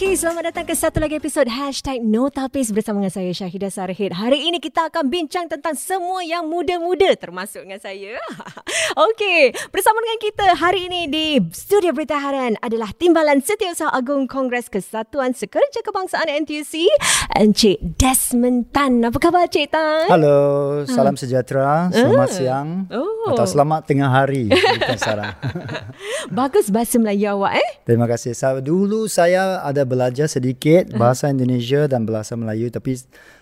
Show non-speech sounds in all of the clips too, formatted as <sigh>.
Okey, selamat datang ke satu lagi episod Hashtag No Tapis bersama dengan saya Syahidah Sarahid. Hari ini kita akan bincang tentang semua yang muda-muda termasuk dengan saya. <laughs> Okey, bersama dengan kita hari ini di Studio Berita Harian adalah Timbalan Setiausaha Agung Kongres Kesatuan Sekerja Kebangsaan NTUC Encik Desmond Tan. Apa khabar Cik Tan? Halo, salam sejahtera, selamat Ah. siang Oh. atau selamat tengah hari. Bukan Sarah. <laughs> Bagus bahasa Melayu awak eh? Terima kasih. Dulu saya ada belajar sedikit bahasa Indonesia dan bahasa Melayu tapi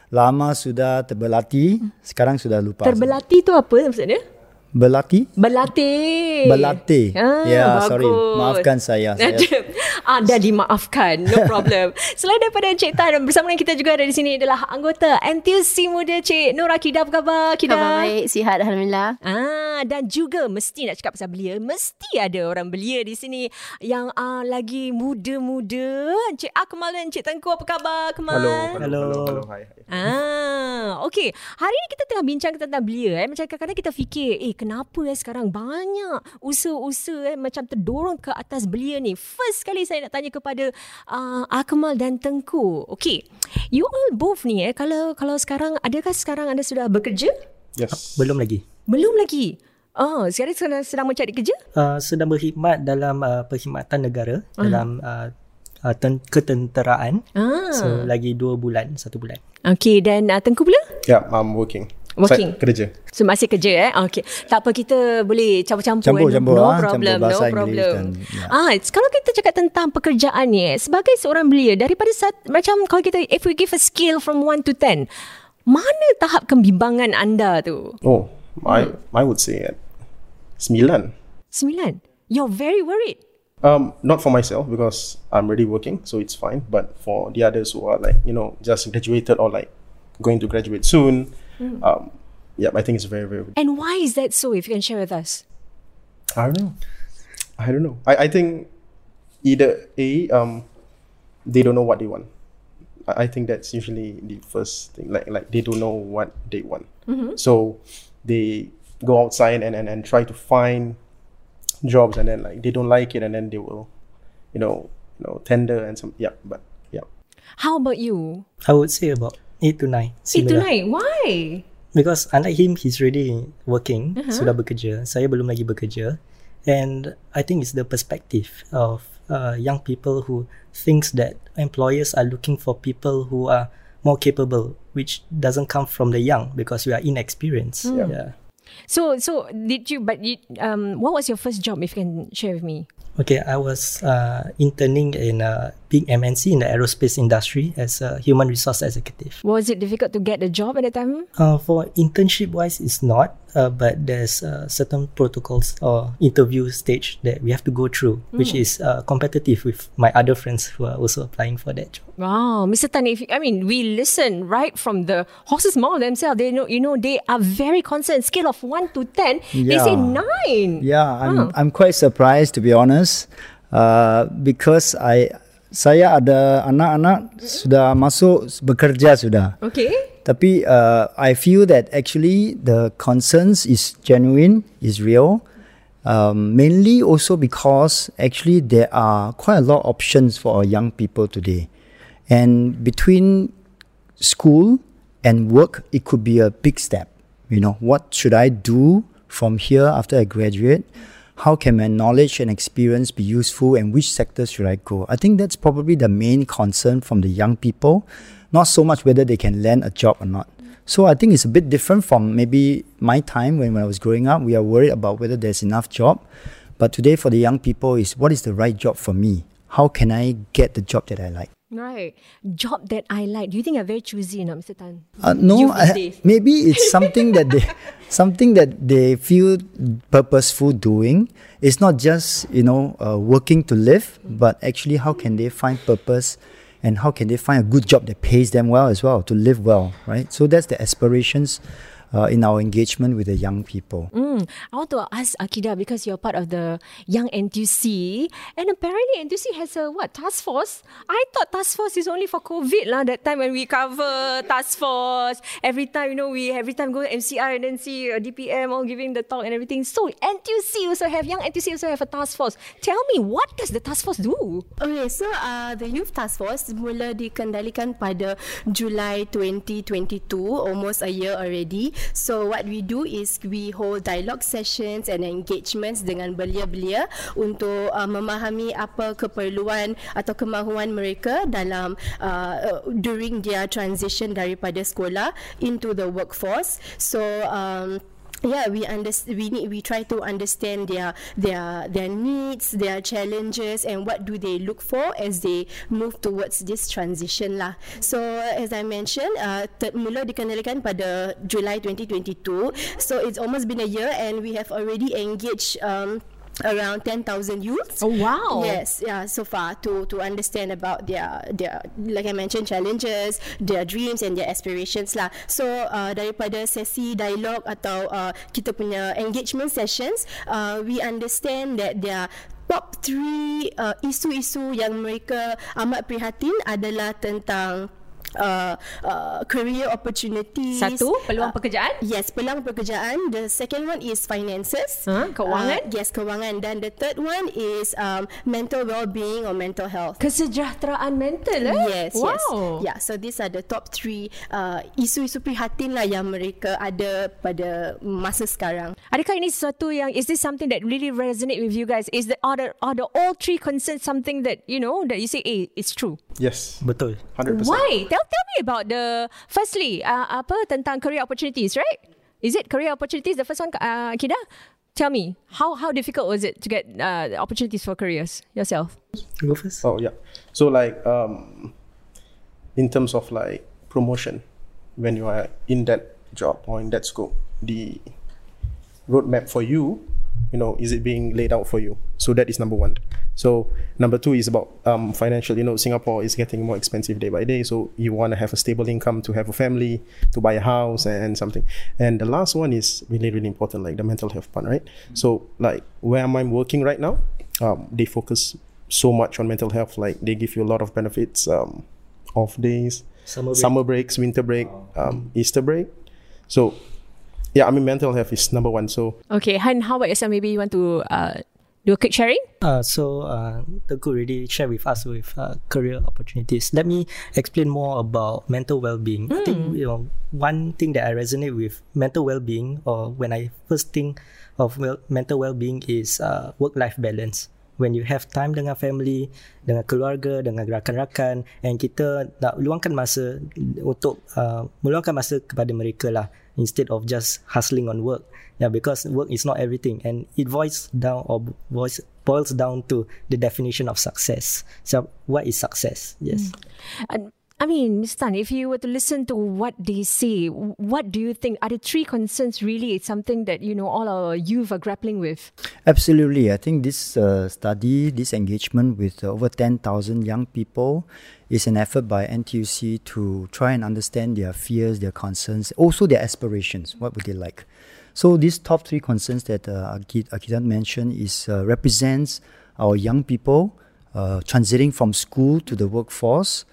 lama sudah terbelatih, sekarang sudah lupa. Terbelatih tu apa maksudnya? Berlatih? Berlatih. Berlatih. Ah, ya, bagus. sorry. Maafkan saya. <laughs> saya Anda dimaafkan. No problem. <laughs> Selain daripada Encik Tan, bersama dengan kita juga ada di sini adalah anggota NTUC Muda Cik Nur Akida. Apa khabar? Khabar baik, sihat Alhamdulillah. Ah, dan juga mesti nak cakap pasal belia, mesti ada orang belia di sini yang ah, lagi muda-muda. Encik Akmal dan Encik Tengku, apa khabar Akmal? Hello. Hello. Hello. Hello. Hi. Ah, okey. Hari ni kita tengah bincang tentang belia eh. Macam kadang-kadang kita fikir, eh kenapa eh sekarang banyak usaha-usaha eh macam terdorong ke atas belia ni. First kali saya nak tanya kepada uh, Akmal dan Tengku. Okey. You all both ni eh kalau kalau sekarang adakah sekarang anda sudah bekerja? Yes. Belum lagi. Belum lagi. Oh, sekarang sedang, sedang mencari kerja? Uh, sedang berkhidmat dalam uh, perkhidmatan negara uh-huh. dalam uh, uh, ten- ketenteraan. Ah. So lagi dua bulan, satu bulan. Okey, dan uh, Tengku pula? Yeah, I'm working. Working. Saya kerja. So masih kerja eh? Okay. Tak apa kita boleh campur-campur. eh? Campur-campur, No ah. problem. Campur bahasa no Inggeris problem. dan- ya. Ah, kalau kita cakap tentang pekerjaan ni eh, sebagai seorang belia daripada saat, macam kalau kita if we give a scale from 1 to 10, mana tahap kebimbangan anda tu? Oh, I I would say at sembilan. 9. You're very worried. Um, not for myself because I'm already working, so it's fine. But for the others who are like you know just graduated or like going to graduate soon, um, yeah, I think it's very very. And why is that so if you can share with us? I don't know. I don't know. I, I think either a um, they don't know what they want. I, I think that's usually the first thing. Like like they don't know what they want. So they go outside and, and, and try to find jobs and then like they don't like it and then they will, you know, you know, tender and some yeah, but yeah. How about you? I would say about eight to nine. Itu Similar. naik. Why? Because unlike him, he's already working, uh-huh. sudah bekerja. Saya belum lagi bekerja. And I think it's the perspective of uh, young people who thinks that employers are looking for people who are more capable, which doesn't come from the young because we are inexperienced. yeah. So so did you but you, um what was your first job if you can share with me? Okay, I was uh, interning in a big MNC in the aerospace industry as a human resource executive. Was it difficult to get a job at the time? Uh, for internship wise, it's not, uh, but there's uh, certain protocols or interview stage that we have to go through, which is uh, competitive with my other friends who are also applying for that job. Wow, Mr. Tan, if, I mean, we listen right from the horse's mouth themselves. They know, you know, they are very concerned. Scale of one to ten, they say nine. Yeah, I'm I'm quite surprised to be honest. Uh, because I saya ada anak-anak sudah masuk bekerja sudah. Okay. Tapi uh, I feel that actually the concerns is genuine, is real. Um, mainly also because actually there are quite a lot of options for our young people today. And between school and work, it could be a big step. You know, what should I do from here after I graduate? How can my knowledge and experience be useful and which sectors should I go? I think that's probably the main concern from the young people, not so much whether they can land a job or not. So I think it's a bit different from maybe my time when, when I was growing up. We are worried about whether there's enough job. But today for the young people is what is the right job for me? How can I get the job that I like? Right. Job that I like. Do you think I'm very choosy, not Mr. Tan? Uh, no, I- maybe it's <laughs> something that they something that they feel purposeful doing. It's not just you know uh, working to live, but actually how can they find purpose, and how can they find a good job that pays them well as well to live well, right? So that's the aspirations uh, in our engagement with the young people. Mm, I want to ask Akida because you're part of the Young NTUC, and apparently NTUC has a what task force. I thought task force is only for COVID lah. That time when we cover task force, every time you know we every time go to MCR and then see a DPM all giving the talk and everything. So NTUC also have Young NTUC also have a task force. Tell me what does the task force do? Okay, so uh, the Youth Task Force mula dikendalikan pada Julai 2022, almost a year already. So what we do is we hold dialogue sessions and engagements dengan belia-belia untuk uh, memahami apa keperluan atau kemahuan mereka dalam uh, during their transition daripada sekolah into the workforce. So um, yeah we under we need we try to understand their their their needs their challenges and what do they look for as they move towards this transition lah. So as i mentioned uh, mula dikendalikan pada July 2022 so it's almost been a year and we have already engaged um, around 10,000 youths. Oh wow. Yes, yeah, so far to to understand about their their like I mentioned challenges, their dreams and their aspirations lah. So uh, daripada sesi dialog atau uh, kita punya engagement sessions, uh, we understand that their top three uh, isu-isu yang mereka amat prihatin adalah tentang uh, uh, career opportunities. Satu, peluang uh, pekerjaan. Yes, peluang pekerjaan. The second one is finances. Huh? Keuangan. Uh, yes, keuangan. Dan the third one is um, mental well-being or mental health. Kesejahteraan mental. Eh? Yes, wow. yes. Yeah, so these are the top three uh, isu-isu prihatin lah yang mereka ada pada masa sekarang. Adakah ini sesuatu yang is this something that really resonate with you guys? Is the are the, are the all three concerns something that you know that you say, hey, it's true? Yes. Betul. 100%. Why? Tell tell me about the firstly uh, apa tentang career opportunities, right? Is it career opportunities the first one uh, Kida? Tell me how how difficult was it to get uh, opportunities for careers yourself? Go first. Oh yeah. So like um, in terms of like promotion, when you are in that job or in that scope, the roadmap for you, you know, is it being laid out for you? So that is number one. So number two is about um, financial. You know, Singapore is getting more expensive day by day. So you want to have a stable income to have a family, to buy a house and something. And the last one is really really important, like the mental health part, right? So like where am I working right now? Um, they focus so much on mental health. Like they give you a lot of benefits, um, off days, Summer break. summer breaks, winter break, um, Easter break. So yeah, I mean mental health is number one. So Okay, Han, how about yourself? Maybe you want to uh, do a quick sharing? Uh, so uh, Teguh already shared with us with uh, career opportunities. Let me explain more about mental well-being. I think you know one thing that I resonate with mental well-being, or when I first think of well, mental well-being, is uh, work-life balance. When you have time dengan family, dengan keluarga, dengan rakan-rakan, and kita nak luangkan masa untuk uh, meluangkan masa kepada mereka lah, instead of just hustling on work. Yeah, because work is not everything, and it voice down or voice boils down to the definition of success. So, what is success? Yes. Uh, I mean, Ms. Tan, if you were to listen to what they say, what do you think are the three concerns really it's something that, you know, all our youth are grappling with? Absolutely. I think this uh, study, this engagement with uh, over 10,000 young people is an effort by NTUC to try and understand their fears, their concerns, also their aspirations. What would they like? So these top three concerns that uh, Akid- Akidan mentioned is uh, represents our young people uh, transiting from school to the workforce.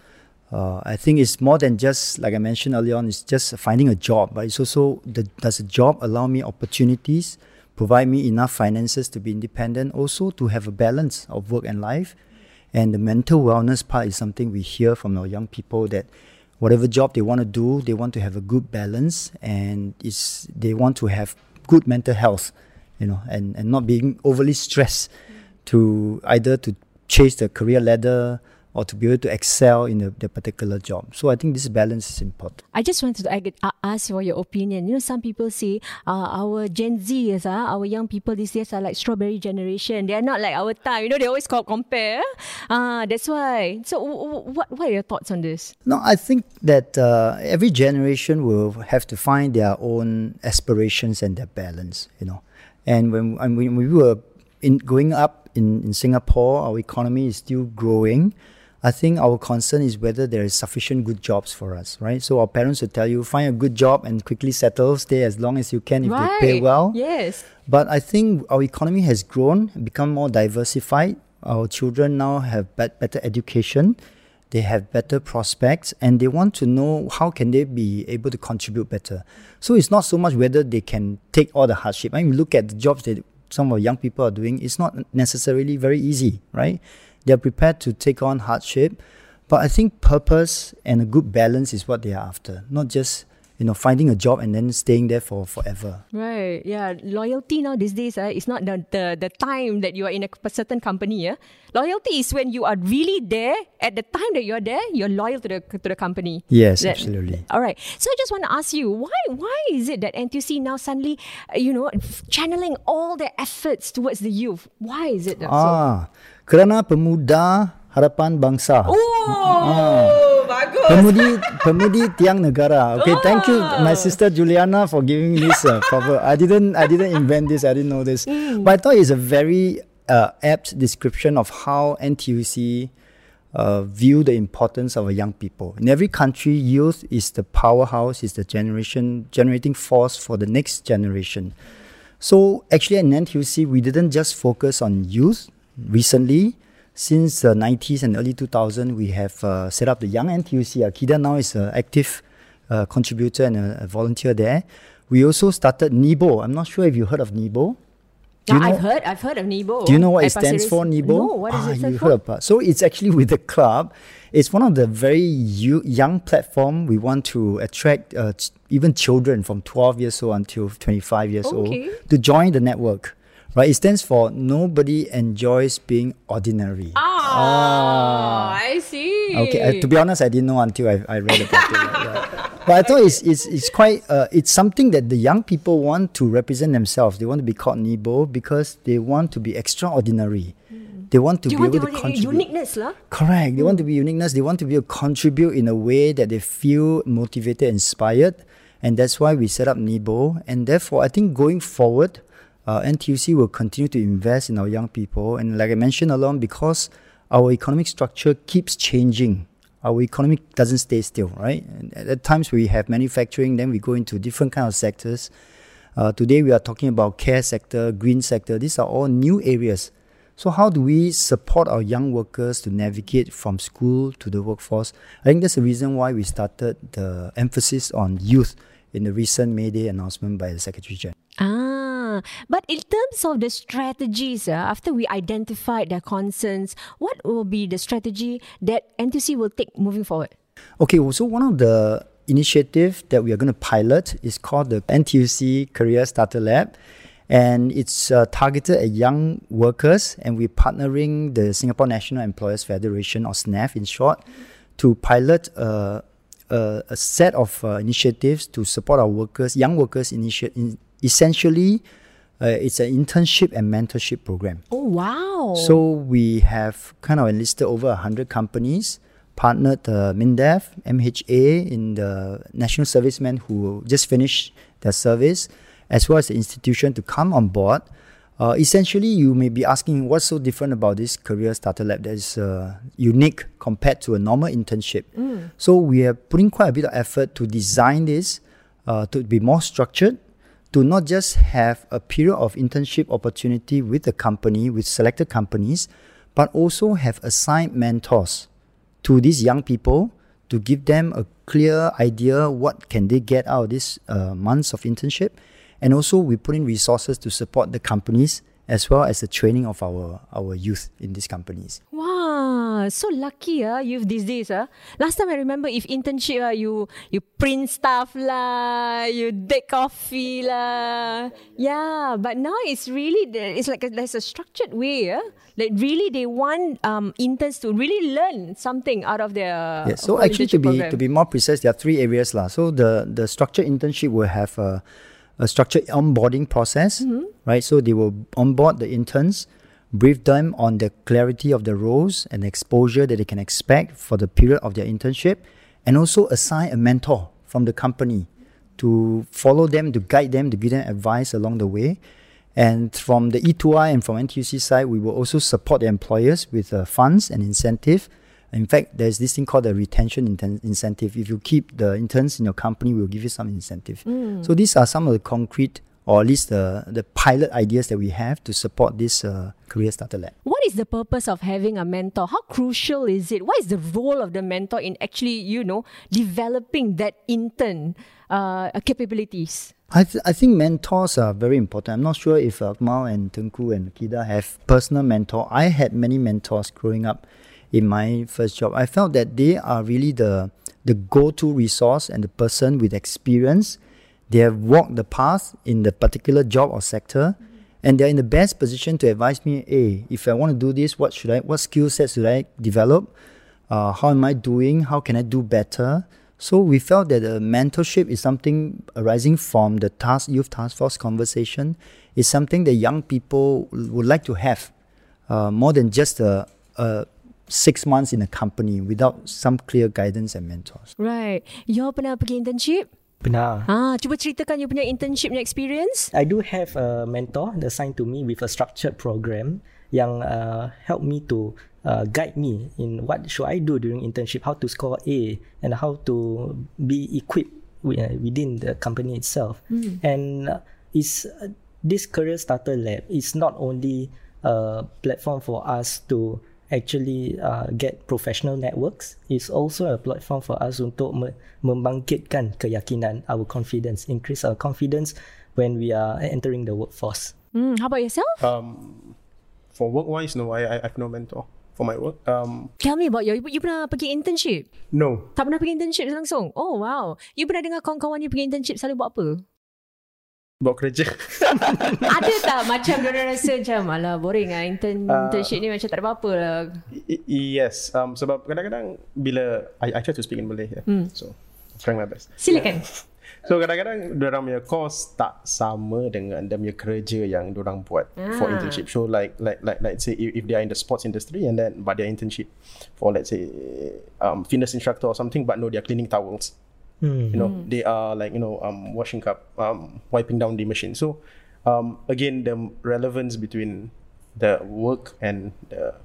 Uh, I think it's more than just like I mentioned earlier on. It's just finding a job, but it's also the, does a job allow me opportunities, provide me enough finances to be independent, also to have a balance of work and life. And the mental wellness part is something we hear from our young people that whatever job they want to do, they want to have a good balance and it's, they want to have good mental health, you know, and, and not being overly stressed to either to chase the career ladder or to be able to excel in the, the particular job. So I think this balance is important. I just wanted to uh, ask for your opinion. You know, some people say uh, our Gen Zs, uh, our young people these days are like strawberry generation. They are not like our time. You know, they always call compare. Uh, that's why. So, w- w- what what are your thoughts on this? No, I think that uh, every generation will have to find their own aspirations and their balance, you know. And when, and when we were in going up in, in Singapore, our economy is still growing. I think our concern is whether there is sufficient good jobs for us, right? So our parents will tell you find a good job and quickly settle, stay as long as you can if they pay well. Yes. But I think our economy has grown, become more diversified. Our children now have bet- better education, they have better prospects, and they want to know how can they be able to contribute better. So it's not so much whether they can take all the hardship. I mean, look at the jobs that some of young people are doing. It's not necessarily very easy, right? They're prepared to take on hardship, but I think purpose and a good balance is what they are after, not just you know finding a job and then staying there for forever. Right. Yeah. Loyalty now these days, uh, it's not the, the the time that you are in a certain company. Yeah. Loyalty is when you are really there at the time that you're there. You're loyal to the to the company. Yes, That- absolutely. All right. So I just want to ask you, why why is it that NTUC now suddenly, uh, you know, channeling all their efforts towards the youth? Why is it that so? Kerana pemuda harapan bangsa. Oh, bagus. Pemudi pemudi tiang negara. Okay, thank you, my sister Juliana, for giving this uh, proper. I didn't I didn't invent this. I didn't know this, but I thought it's a very uh, apt description of how NTUC uh, view the importance of young people. In every country, youth is the powerhouse, is the generation generating force for the next generation. So actually at NTUC, we didn't just focus on youth. Recently, since the 90s and early 2000, we have uh, set up the Young NTUC. Akida now is an active uh, contributor and a, a volunteer there. We also started NEBO. I'm not sure if you heard of NEBO. Do you I've heard I've heard of NEBO. do you know what at it stands for, NEBO? No, what does ah, it stand you for? heard about. So it's actually with the club. It's one of the very you, young platform. We want to attract uh, even children from 12 years old until 25 years Okay. old to join the network. Right? It stands for Nobody Enjoys Being Ordinary. Ah, I see. Okay, uh, to be honest, I didn't know until I, I read about it. yeah. But I thought it's, it's, it's quite, uh, it's something that the young people want to represent themselves. They want to be called NEBO because they want to be extraordinary. They want to Do you be want able to to contribute. uniqueness, lah? Correct. They want to be uniqueness. They want to be able to contribute in a way that they feel motivated, inspired. And that's why we set up NEBO. And therefore, I think going forward, uh, NTUC will continue to invest in our young people. And like I mentioned along, because our economic structure keeps changing, our economy doesn't stay still, right? And at, times we have manufacturing, then we go into different kind of sectors. Uh, today we are talking about care sector, green sector. These are all new areas. So how do we support our young workers to navigate from school to the workforce? I think that's the reason why we started the emphasis on youth in the recent May Day announcement by the Secretary General. Ah, but in terms of the strategies, uh, after we identified their concerns, what will be the strategy that NTC will take moving forward? Okay, well, so one of the initiative that we are going to pilot is called the NTUC Career Starter Lab. And it's uh, targeted at young workers, and we're partnering the Singapore National Employers Federation, or SNEF in short, to pilot uh, a, a set of uh, initiatives to support our workers, young workers. Initi- in, essentially, uh, it's an internship and mentorship program. Oh, wow. So we have kind of enlisted over 100 companies, partnered uh, MINDEF, MHA in the national servicemen who just finished their service, as well as the institution to come on board. Uh, essentially, you may be asking what's so different about this career starter lab that is uh, unique compared to a normal internship. So we are putting quite a bit of effort to design this uh, to be more structured, to not just have a period of internship opportunity with the company, with selected companies, but also have assigned mentors to these young people to give them a clear idea what can they get out of these uh, months of internship and also we put in resources to support the companies as well as the training of our our youth in these companies Wow, so lucky ah youth these days ah. Last time I remember if internship ah you you print stuff lah, you take coffee lah. Yeah, but now it's really it's like a, there's a structured way ah. Like really they want um interns to really learn something out of their Yeah, so actually to be program. to be more precise, there are three areas lah. So the the structured internship will have a, a structured onboarding process, right? So they will onboard the interns, brief them on the clarity of the roles and exposure that they can expect for the period of their internship, and also assign a mentor from the company to follow them, to guide them, to give them advice along the way. And from the E2I and from NTUC side, we will also support the employers with uh, funds and incentive In fact, there's this thing called the retention incentive. If you keep the interns in your company, we'll give you some incentive. So these are some of the concrete, or at least the the pilot ideas that we have to support this uh, career starter lab. What is the purpose of having a mentor? How crucial is it? What is the role of the mentor in actually, you know, developing that intern uh, capabilities? I, th- I think mentors are very important. I'm not sure if Akmal and Tengku and Kida have personal mentor. I had many mentors growing up in my first job. I felt that they are really the the go-to resource and the person with experience. They have walked the path in the particular job or sector, and they're in the best position to advise me. Hey, if I want to do this, what should I? What skill sets should I develop? Uh, how am I doing? How can I do better? So we felt that the mentorship is something arising from the task youth task force conversation. Is something that young people would like to have, uh, more than just a, a six months in a company without some clear guidance and mentors. Right. You pernah pergi internship? Benar. Ah, cuba ceritakan you punya internship punya experience. I do have a mentor assigned to me with a structured program yang uh, help me to uh, guide me in what should I do during internship, how to score A, and how to be equipped uh, within the company itself. And uh, is uh, this career starter lab is not only a platform for us to actually uh, get professional networks it's also a platform for us untuk me- membangkitkan keyakinan our confidence increase our confidence when we are entering the workforce Hmm, how about yourself? Um, for work wise, no, I, I have no mentor for my work. Um, Tell me about you. You, you pernah pergi internship? no, Tak pernah pergi internship langsung? Oh, wow. You pernah dengar kawan-kawan you pergi internship selalu buat apa? Buat kerja. <laughs> Ada tak macam dia rasa macam alah boring lah intern, internship ni macam tak ada apa-apa lah. Yes, um, sebab kadang-kadang bila I, I try to speak in Malay here, so trying my best. Silakan. <laughs> So kadang-kadang orang punya course tak sama dengan dia punya kerja yang orang buat for Ah. internship. So like like like let's say if, if they are in the sports industry and then but their internship for let's say um, fitness instructor or something, but no, they are cleaning towels. You know, they are like you know um, washing cup, um, wiping down the machine. So um, again, the relevance between the work and the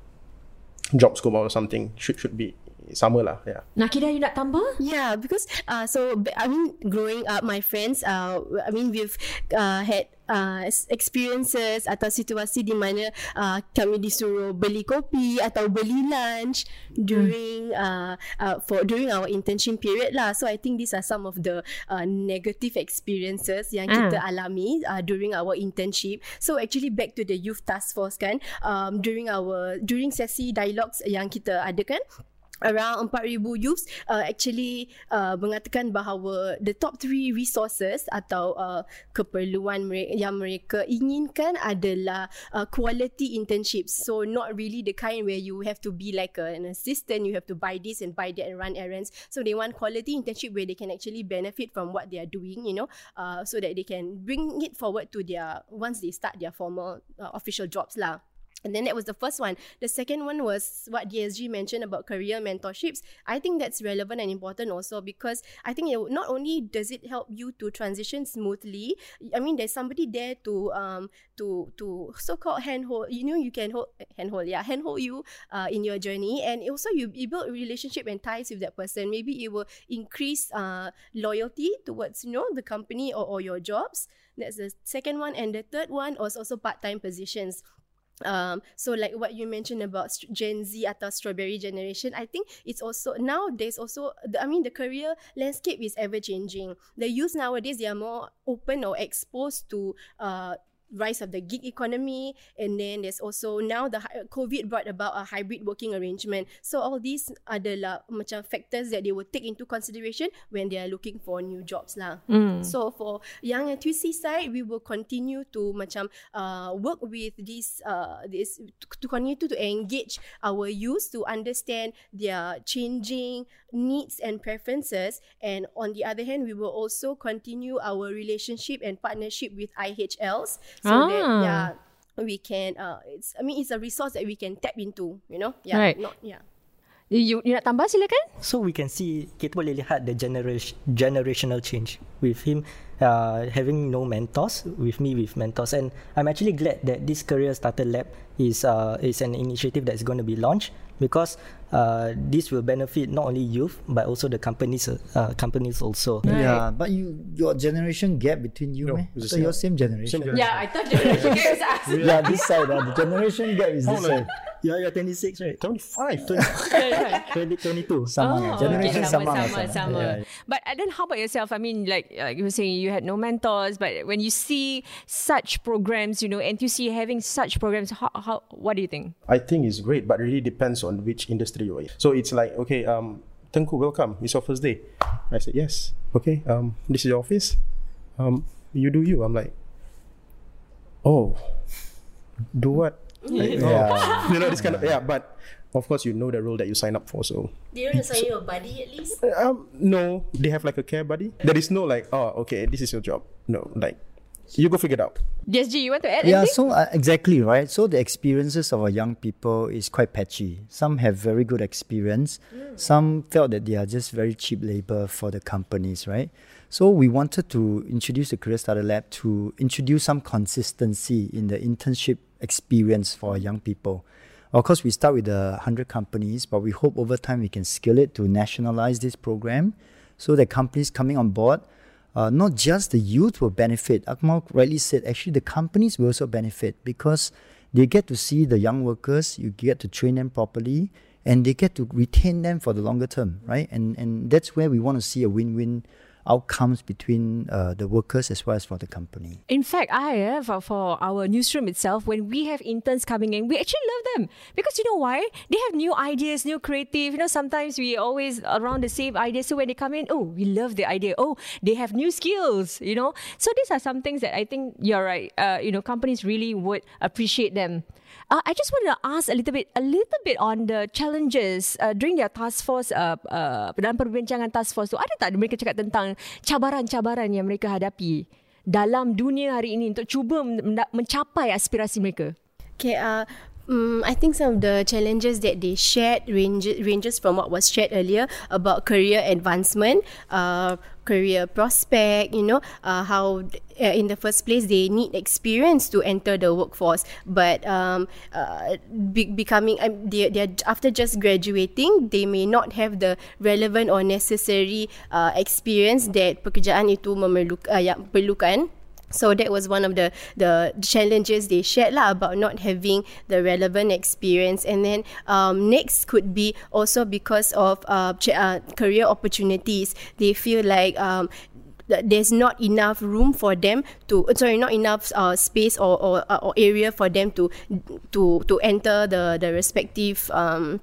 job scope or something should should be sama lah. Yeah. Nakida, you nak tambah? Yeah, because uh, so b- I mean, growing up, my friends, uh, I mean, we've uh, had uh, experiences atau situasi di mana uh, kami disuruh beli kopi atau beli lunch during uh, uh, for during our internship period lah. So I think these are some of the uh, negative experiences yang Ah. kita alami uh, during our internship. So actually back to the youth task force kan, um, during our during sesi dialogues yang kita adakan around 4,000 youths uh, actually uh, mengatakan bahawa the top three resources atau uh, keperluan mereka, yang mereka inginkan adalah uh, quality internships. So not really the kind where you have to be like a, an assistant, you have to buy this and buy that and run errands. So they want quality internship where they can actually benefit from what they are doing, you know, uh, so that they can bring it forward to their once they start their formal uh, official jobs lah. And then that was the first one. The second one was what DSG mentioned about career mentorships. I think that's relevant and important also because I think it, not only does it help you to transition smoothly. I mean, there's somebody there to um to to so called handhold. You know, you can hold handhold, yeah, handhold you uh, in your journey, and also you, you build relationship and ties with that person. Maybe it will increase uh loyalty towards you know the company or, or your jobs. That's the second one, and the third one was also part time positions um so like what you mentioned about gen z atau strawberry generation i think it's also now there's also the, i mean the career landscape is ever changing. The youth nowadays they are more open or exposed to uh rise of the gig economy. And then there's also now the covid brought about a hybrid working arrangement. So all these adalah macam factors that they will take into consideration when they are looking for new jobs lah. So for Young NTUC side we will continue to macam uh, work with this uh, this to continue to, to engage our youth to understand their changing needs and preferences. And on the other hand we will also continue our relationship and partnership with IHLs so that Ah. yeah we can uh it's I mean it's a resource that we can tap into you know yeah Right. not yeah You, you nak tambah silakan? So we can see kita boleh lihat the generation generational change with him uh, having no mentors with me with mentors and I'm actually glad that this career starter lab is uh, is an initiative that's going to be launched because uh, this will benefit not only youth but also the companies uh, companies also. Yeah, but you your generation gap between you, No, man. it's the So your same. same generation. Same generation. Yeah, I thought generation gap is us. yeah, this side. Uh, the generation gap is this side. Yeah, you're 26, right? 25. 2022. <laughs> Sama, Oh, generation okay, sama, sama, sama. sama. Yeah. But uh, then how about yourself? I mean, like, like you were saying, you had no mentors, but when you see such programs, you know, NTUC having such programs, how, how what do you think? I think it's great, but really depends on which industry you're in. So it's like, okay, um, Tengku, welcome. It's your first day. I said, yes. Okay, um, this is your office. Um, you do you. I'm like, oh, do what? Like. Yeah. <laughs> you know, this kind of, yeah, but of course you know the role that you sign up for, so. They don't assign you a buddy at least. Um, no, they have like a care buddy. There is no like, oh, okay, this is your job. No, like, you go figure it out. DSG, you want to add Yeah, anything? so uh, exactly right. So the experiences of our young people is quite patchy. Some have very good experience. Some felt that they are just very cheap labor for the companies, right? So we wanted to introduce the Career Starter Lab to introduce some consistency in the internship experience for young people. Of course, we start with the 100 companies, but we hope over time we can scale it to nationalize this program so that companies coming on board uh, not just the youth will benefit. Akmal rightly said, actually, the companies will also benefit because they get to see the young workers, you get to train them properly, and they get to retain them for the longer term, right? And and that's where we want to see a win-win outcomes between uh, the workers as well as for the company. In fact, I uh, for, for our newsroom itself, when we have interns coming in, we actually love them because you know why? They have new ideas, new creative. You know, sometimes we always around the same idea. So when they come in, oh, we love the idea. Oh, they have new skills. You know, so these are some things that I think you're right. Uh, you know, companies really would appreciate them. Uh, I just wanted to ask a little bit, a little bit on the challenges uh, during their task force. Uh, uh, dalam perbincangan task force tu, ada tak mereka cakap tentang cabaran-cabaran yang mereka hadapi dalam dunia hari ini untuk cuba men- mencapai aspirasi mereka? Okay, uh, um, I think some of the challenges that they shared range, ranges from what was shared earlier about career advancement, uh, career prospect, you know, uh, how uh, in the first place they need experience to enter the workforce, but um, uh, be- becoming um, they they after just graduating, they may not have the relevant or necessary uh, experience that pekerjaan itu memerlukan, uh, yang perlukan. So that was one of the the challenges they shared lah about not having the relevant experience. And then um, next could be also because of uh, ch- uh, career opportunities. They feel like um, th- there's not enough room for them to uh, sorry not enough uh, space or, or or area for them to to to enter the the respective um,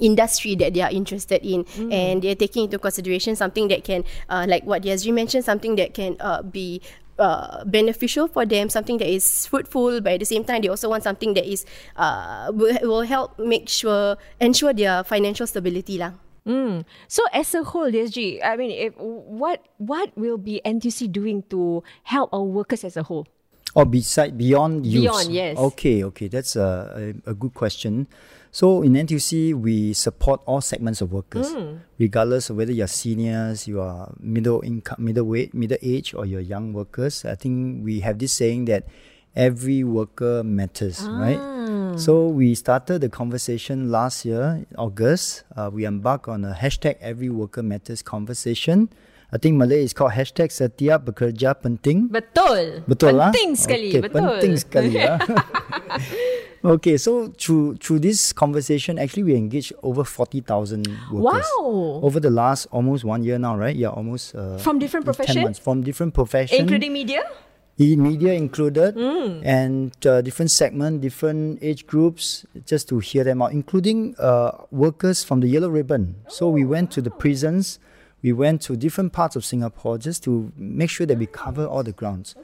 industry that they are interested in and they're taking into consideration something that can uh, like what Yazri mentioned something that can uh, be uh, beneficial for them something that is fruitful but at the same time they also want something that is uh, will, will help make sure ensure their financial stability lah Mm. So as a whole, DSG, I mean, if, what what will be NTC doing to help our workers as a whole? Or beside beyond use. Beyond, yes. Okay, okay, that's a, a, a good question. So in NTUC, we support all segments of workers, hmm. regardless of whether you're seniors, you are middle income, middle weight, middle age, or you're young workers. I think we have this saying that every worker matters, ah. right? So we started the conversation last year, August. Uh, we embarked on a hashtag Every Worker Matters conversation. I think Malay is called hashtag Setiap Bekerja Penting. Betul. Betul lah. Penting sekali. Okay, betul. penting sekali ya. Ah. <laughs> okay, so through through this conversation, actually we engaged over forty thousand workers. Wow. Over the last almost one year now, right? Yeah, almost. Uh, From different professions. From different profession. Including media? E- media included, Hmm. and uh, different segment, different age groups, just to hear them out, including uh, workers from the Yellow Ribbon. So we went to the prisons, we went to different parts of Singapore just to make sure that we cover all the grounds.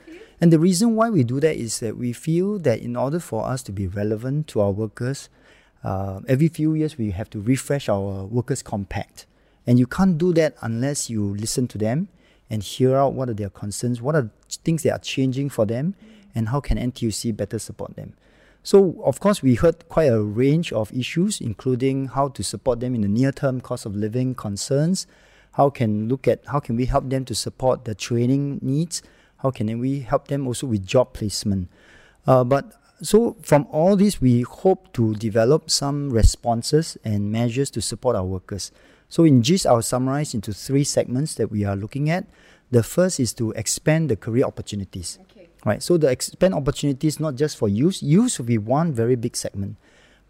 And the reason why we do that is that we feel that in order for us to be relevant to our workers, uh, every few years we have to refresh our workers' compact. And you can't do that unless you listen to them and hear out what are their concerns, what are things that are changing for them, and how can NTUC better support them. So, of course, we heard quite a range of issues, including how to support them in the near term cost of living concerns, how can look at how can we help them to support the training needs, how can we help them also with job placement. Uh, but so from all this, we hope to develop some responses and measures to support our workers. So in GIST, I'll summarize into three segments that we are looking at. The first is to expand the career opportunities. Right. So the expand opportunities not just for youth. Youth will be one very big segment.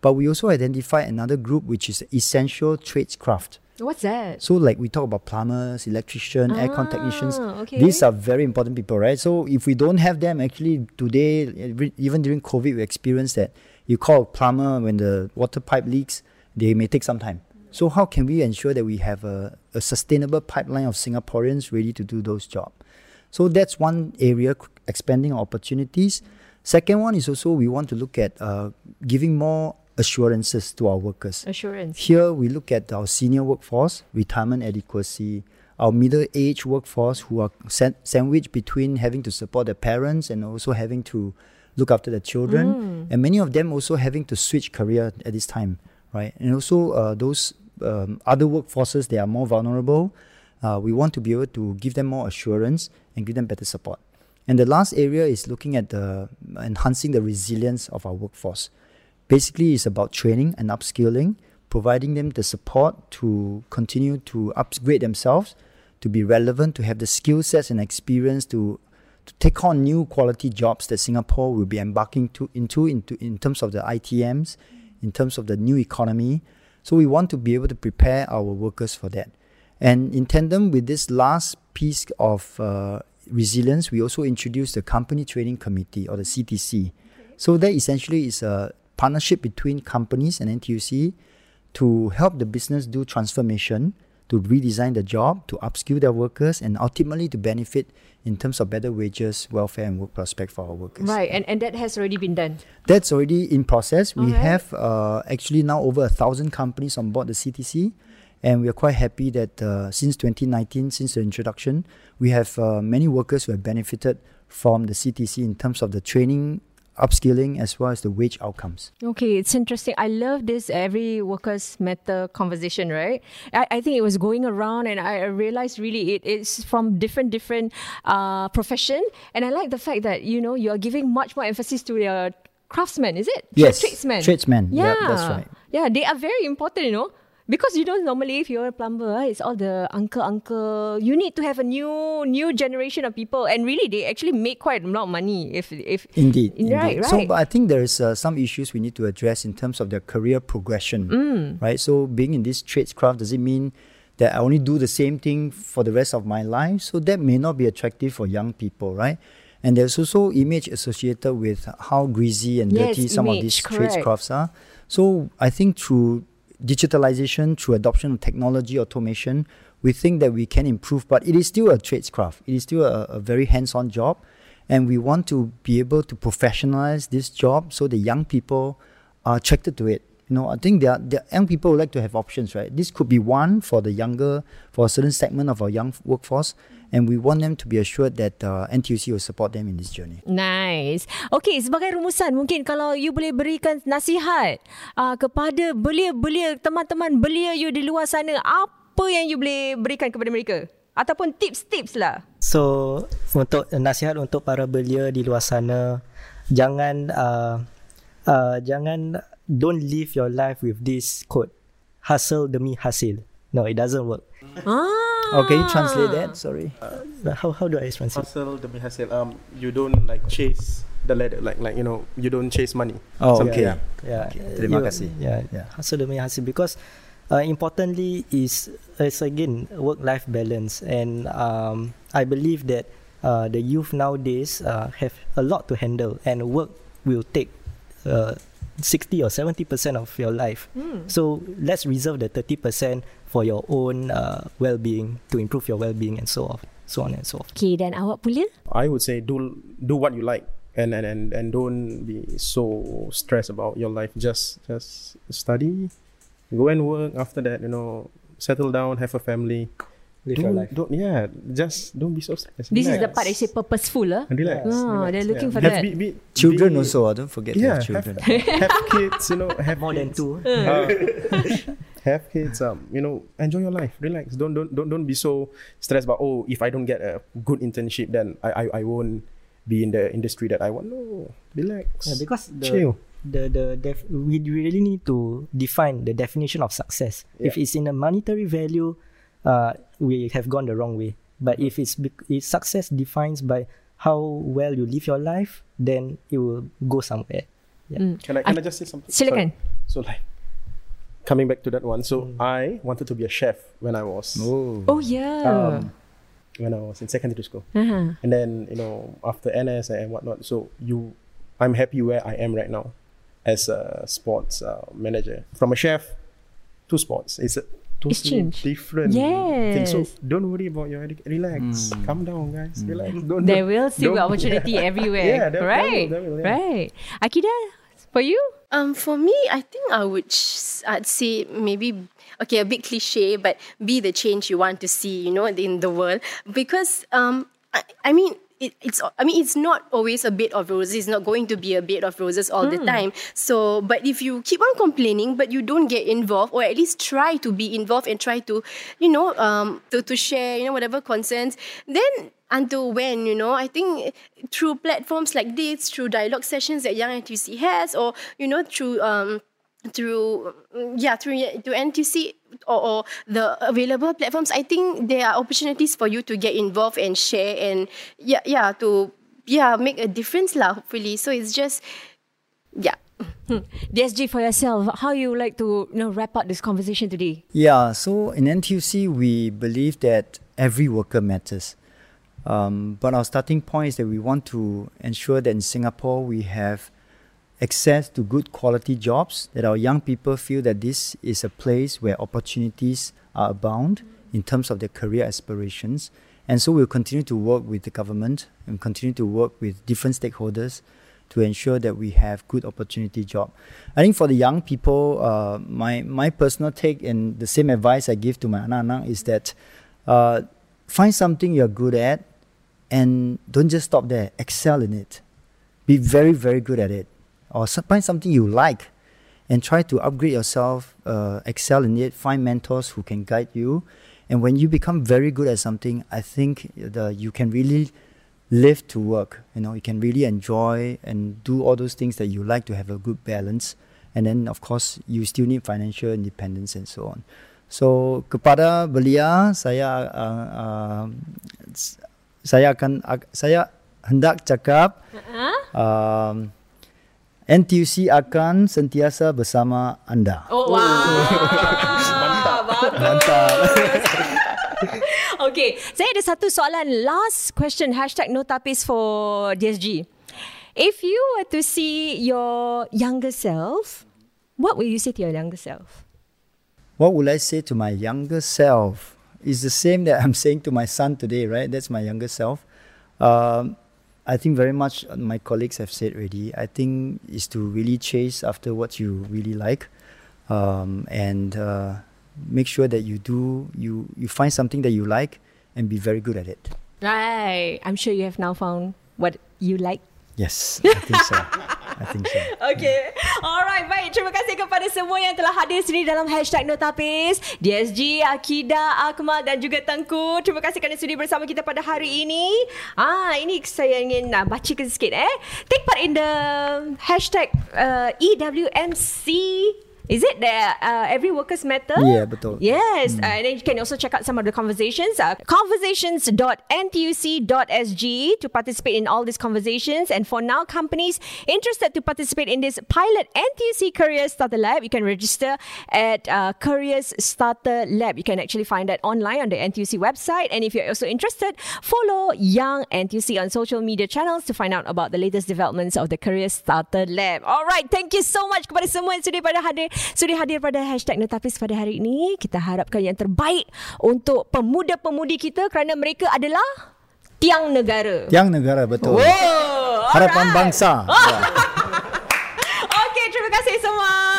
But we also identify another group which is essential tradescraft. What's that? So like we talk about plumbers, electrician, aircon technicians. Ah, okay. These are very important people, right? So if we don't have them, actually today, even during COVID, we experienced that you call a plumber when the water pipe leaks, they may take some time. So how can we ensure that we have a, a sustainable pipeline of Singaporeans ready to do those jobs? So that's one area, expanding opportunities. Second one is also we want to look at uh, giving more assurances to our workers. Assurance. Here we look at our senior workforce, retirement adequacy, our middle age workforce who are san- sandwiched between having to support their parents and also having to look after their children, and many of them also having to switch career at this time, right? And also uh, those um, other workforces they are more vulnerable. Uh, we want to be able to give them more assurance and give them better support. And the last area is looking at the enhancing the resilience of our workforce basically it's about training and upskilling, providing them the support to continue to upgrade themselves, to be relevant, to have the skill sets and experience to to take on new quality jobs that Singapore will be embarking to into into in terms of the ITMs, in terms of the new economy. So we want to be able to prepare our workers for that. And in tandem with this last piece of uh, resilience, we also introduced the Company Training Committee or the CTC. So that essentially is a partnership between companies and NTUC to help the business do transformation, to redesign the job, to upskill their workers, and ultimately to benefit in terms of better wages, welfare, and work prospect for our workers. Right, and, and that has already been done. That's already in process. We have uh, actually now over a thousand companies on board the CTC, and we are quite happy that uh, since 2019, since the introduction, we have uh, many workers who have benefited from the CTC in terms of the training, upskilling, as well as the wage outcomes. Okay, it's interesting. I love this every workers matter conversation, right? I, I think it was going around and I realized really it is from different different uh, profession. And I like the fact that, you know, you're giving much more emphasis to your craftsmen, is it? Yes, Tradesmen. tradesmen. Yeah. Yep, that's right. Yeah, they are very important, you know. Because you know, normally if you're a plumber, it's all the uncle, uncle. You need to have a new, new generation of people, and really, they actually make quite a lot of money. If, if Indeed, Right, indeed. So, right. but I think there is uh, some issues we need to address in terms of their career progression, Mm. right? So, being in this tradescraft does it mean that I only do the same thing for the rest of my life? So that may not be attractive for young people, right? And there's also image associated with how greasy and Yes, dirty some of these correct. tradescrafts are. So I think through digitalization, through adoption of technology, automation, we think that we can improve. But it is still a tradescraft. It is still a, a very hands-on job, and we want to be able to professionalize this job so the young people are attracted to it. You know, I think there are, young people would like to have options, right? This could be one for the younger, for a certain segment of our young workforce, and we want them to be assured that uh, NTUC will support them in this journey. Nice. Okay, sebagai rumusan, mungkin kalau you boleh berikan nasihat uh, kepada belia-belia, teman-teman belia you di luar sana, apa yang you boleh berikan kepada mereka? Ataupun tips-tips lah. So untuk nasihat untuk para belia di luar sana, jangan uh, uh, jangan don't live your life with this quote hustle demi hasil. No, it doesn't work. Ah. Okay, translate that. Sorry. But How how do I translate? Hustle demi hasil. Um, you don't like chase the ladder, like like you know, you don't chase money. Oh, Something- okay. yeah. Yeah. Terima you- kasih. Yeah, Yeah. Hustle demi hasil because uh, importantly is is again work life balance and um, I believe that uh, the youth nowadays uh, have a lot to handle and work will take uh, 60 or 70 percent of your life. So let's reserve the 30 percent for your own uh, well-being to improve your well-being and so on, so on and so forth. Okay, dan awak pula? I would say do do what you like and and and, and don't be so stressed about your life. Just just study, go and work. After that, you know, settle down, have a family, live your don't, life. don't yeah, just don't be so stressed. This is the Relax. part I say purposeful. Ah, Relax. Ah, relax, they're looking yeah. for Have that. Be, be, Children be- also, uh, don't forget to Yeah, have children. Have, <laughs> have kids, you know, have More than kids. two. Uh, <laughs> have kids, um, you know, enjoy your life. Relax. Don't don't don't don't be so stressed about oh, if I don't get a good internship, then I I, I won't be in the industry that I want. No, relax. Yeah, because the chill. the the def- we really need to define the definition of success. If Yeah. it's in a monetary value, uh, we have gone the wrong way. But if it's bec- if success defines by how well you live your life, then it will go somewhere. Mm. Can I can I, just say something? Silakan. Sorry. So like coming back to that one. So I wanted to be a chef when I was Oh. Oh yeah. um, when I was in secondary school. uh-huh. And then, you know, after NS and whatnot, so you, I'm happy where I am right now as a sports uh, manager. From a chef to sports, it's a It's totally changed. different thing. So don't worry about your education. Relax, calm down, guys. Relax. Don't, There don't- <laughs> will still be don't- opportunity everywhere. Yeah, there- there right. will, there will, yeah. Right. Akida, for you? Um, for me, I think I would sh- I'd say maybe okay, a bit cliche, but be the change you want to see, you know, in the world. Because um, I, I mean, it, it's I mean, it's not always a bed of roses. It's not going to be a bed of roses all the time. So, but if you keep on complaining, but you don't get involved, or at least try to be involved and try to, you know, um, to to share, you know, whatever concerns, then until when you know i think through platforms like this through dialogue sessions that young ntuc has or you know through um through yeah through to ntuc or, or the available platforms i think there are opportunities for you to get involved and share and yeah yeah to yeah make a difference lah hopefully so it's just yeah <laughs> DSG for yourself, how you like to you know wrap up this conversation today? Yeah, so in NTUC, we believe that every worker matters. Um, but our starting point is that we want to ensure that in Singapore we have access to good quality jobs, that our young people feel that this is a place where opportunities are abound in terms of their career aspirations. And so we'll continue to work with the government and continue to work with different stakeholders to ensure that we have good opportunity job. I think for the young people, uh, my my personal take and the same advice I give to my anak-anak is that uh, find something you're good at and don't just stop there. Excel in it. Be very very good at it, or find something you like, and try to upgrade yourself. Uh, excel in it. Find mentors who can guide you, and when you become very good at something, I think the you can really live to work. You know, you can really enjoy and do all those things that you like to have a good balance. And then, of course, you still need financial independence and so on. So kepada belia, saya uh, uh, saya akan ag- saya hendak cakap um, NTUC akan sentiasa bersama anda. Oh wow. Mantap. <laughs> okay, saya ada satu soalan last question hashtag no tapis for DSG. If you were to see your younger self, what will you say to your younger self? What would I say to my younger self? Is the same that I'm saying to my son today, right? That's my younger self. Um, I think very much uh, my colleagues have said already. I think is to really chase after what you really like, um, and uh, make sure that you do you you find something that you like and be very good at it. Right. I'm sure you have now found what you like. Yes, I think so. I think so. <laughs> Okay. Alright, baik. Terima kasih kepada semua yang telah hadir sini dalam hashtag Notapis. DSG, Akida, Akmal dan juga Tengku. Terima kasih kerana sudi bersama kita pada hari ini. Ah, ini saya ingin uh, bacakan sikit eh. Take part in the hashtag uh, EWMC. Is it that uh, every workers matter? Yeah, betul. Yes, uh, and then you can also check out some of the conversations. Uh, conversations.ntuc.sg to participate in all these conversations. And for now, companies interested to participate in this pilot NTUC Career Starter Lab, you can register at uh, Careers Starter Lab. You can actually find that online on the NTUC website. And if you're also interested, follow Young NTUC on social media channels to find out about the latest developments of the Career Starter Lab. Alright, thank you so much kepada semua yang sudah pada hadir sudah hadir pada hashtag Netapis pada hari ini. Kita harapkan yang terbaik untuk pemuda-pemudi kita kerana mereka adalah tiang negara. Tiang negara betul. Oh, Harapan alright. bangsa. Yeah. <laughs> Okey, terima kasih semua.